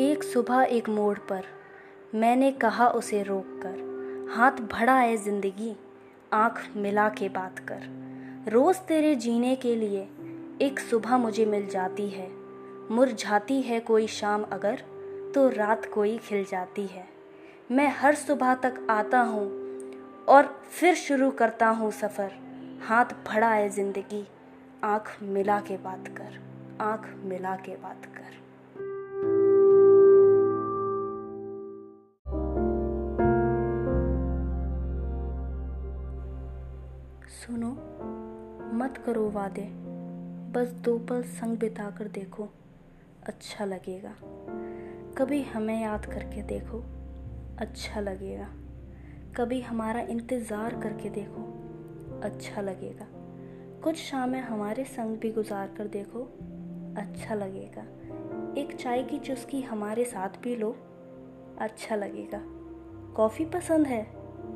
एक सुबह एक मोड़ पर मैंने कहा उसे रोक कर हाथ भड़ा है ज़िंदगी, आँख मिला के बात कर। रोज़ तेरे जीने के लिए एक सुबह मुझे मिल जाती है। मुरझाती है कोई शाम अगर तो रात कोई खिल जाती है। मैं हर सुबह तक आता हूँ और फिर शुरू करता हूँ सफ़र। हाथ भड़ा है ज़िंदगी, आँख मिला के बात कर, आँख मिला के बात कर। सुनो, मत करो वादे, बस दो पल संग बिता कर देखो अच्छा लगेगा। कभी हमें याद करके देखो अच्छा लगेगा। कभी हमारा इंतज़ार करके देखो अच्छा लगेगा। कुछ शामें हमारे संग भी गुजार कर देखो अच्छा लगेगा। एक चाय की चुस्की हमारे साथ पी लो अच्छा लगेगा। कॉफ़ी पसंद है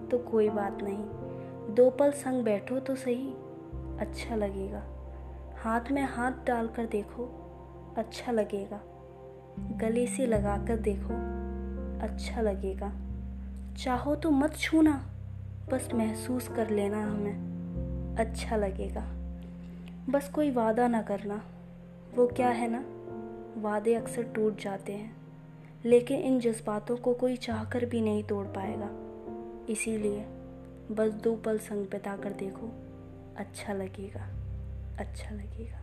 तो कोई बात नहीं। दो पल संग बैठो तो सही अच्छा लगेगा। हाथ में हाथ डालकर देखो अच्छा लगेगा। गले से लगाकर देखो अच्छा लगेगा। चाहो तो मत छूना, बस महसूस कर लेना हमें अच्छा लगेगा। बस कोई वादा ना करना, वो क्या है ना? वादे अक्सर टूट जाते हैं, लेकिन इन जज्बातों को कोई चाहकर भी नहीं तोड़ पाएगा। इसीलिए बस दो पल संग बिता कर देखो। अच्छा लगेगा। अच्छा लगेगा।